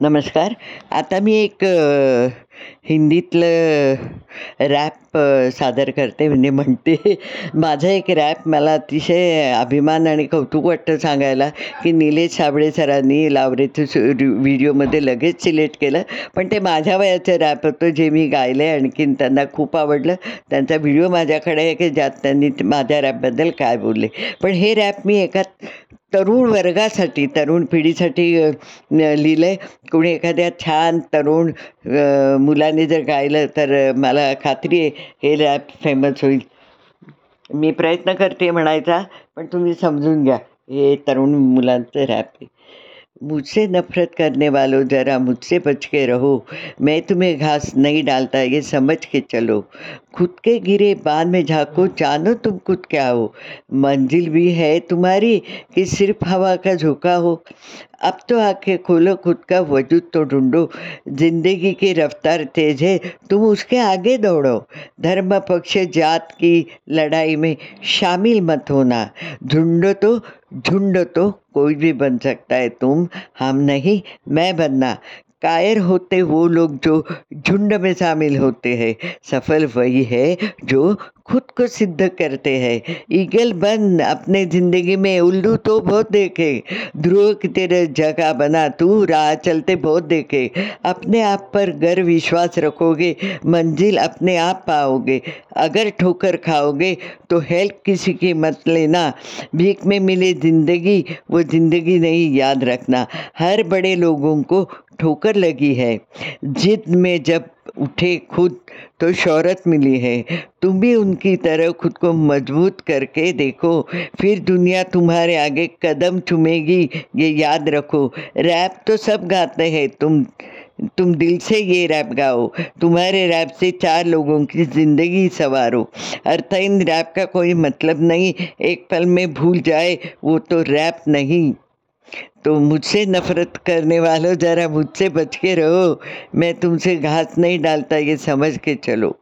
नमस्कार. आता मी एक हिंदीतलं रॅप सादर करते. म्हणजे म्हणते माझा एक रॅप मला अतिशय अभिमान आणि कौतुक वाटतं सांगायला की निलेश साबळे सरांनी लावरेचं व्हिडिओमध्ये लगेच सिलेक्ट केलं. पण ते माझ्या वयाचं रॅप होतं जे मी गायलं आहे आणखीन त्यांना खूप आवडलं. त्यांचा व्हिडिओ माझ्याकडे आहे की ज्यात त्यांनी ते- माझ्या रॅपबद्दल काय बोलले. पण हे रॅप मी एका तरुण वर्गासाठी तरुण पिढीसाठी लिहिलं आहे कोणी एखाद्या छान तरुण मुलांनी मुलाने जर गायलं तर मला खात्री आहे हे रॅप फेमस होईल. मी प्रयत्न करते म्हणायचा पण तुम्ही समजून घ्या हे तरुण मुलांचं रॅप आहे. मुझसे नफरत करने वालों ज़रा मुझसे बच के रहो। मैं तुम्हें घास नहीं डालता, ये समझ के चलो। खुद के गिरे बाँध में झाँको, जानो तुम खुद क्या हो। मंजिल भी है तुम्हारी कि सिर्फ़ हवा का झोंका हो। अब तो आँखें खोलो, खुद का वजूद तो ढूंढो। ज़िंदगी की रफ्तार तेज है, तुम उसके आगे दौड़ो। धर्म पक्ष जात की लड़ाई में शामिल मत होना। झुंड तो झुंड तो कोई भी बन सकता है। तुम हम नहीं मैं बनना। कायर होते वो लोग जो झुंड में शामिल होते हैं। सफल वही है जो खुद को सिद्ध करते हैं। ईगल बन अपने ज़िंदगी में उल्लू तो बहुत देखे। ध्रुव की तेरे जगह बना, तू राह चलते बहुत देखे। अपने आप पर गर्व विश्वास रखोगे, मंजिल अपने आप पाओगे। अगर ठोकर खाओगे तो हेल्प किसी की मत लेना। भीख में मिले ज़िंदगी, वो ज़िंदगी नहीं याद रखना। हर बड़े लोगों को ठोकर लगी है। जिद में जब उठे खुद तो शोहरत मिली है। तुम भी उनकी तरह खुद को मज़बूत करके देखो। फिर दुनिया तुम्हारे आगे कदम चुमेगी, ये याद रखो। रैप तो सब गाते हैं। तुम तुम दिल से ये रैप गाओ। तुम्हारे रैप से चार लोगों की ज़िंदगी सवारो। अर्थहीन रैप का कोई मतलब नहीं। एक पल में भूल जाए, वो तो रैप नहीं। तो मुझसे नफरत करने वालों ज़रा मुझसे बच के रहो। मैं तुमसे घास नहीं डालता, ये समझ के चलो।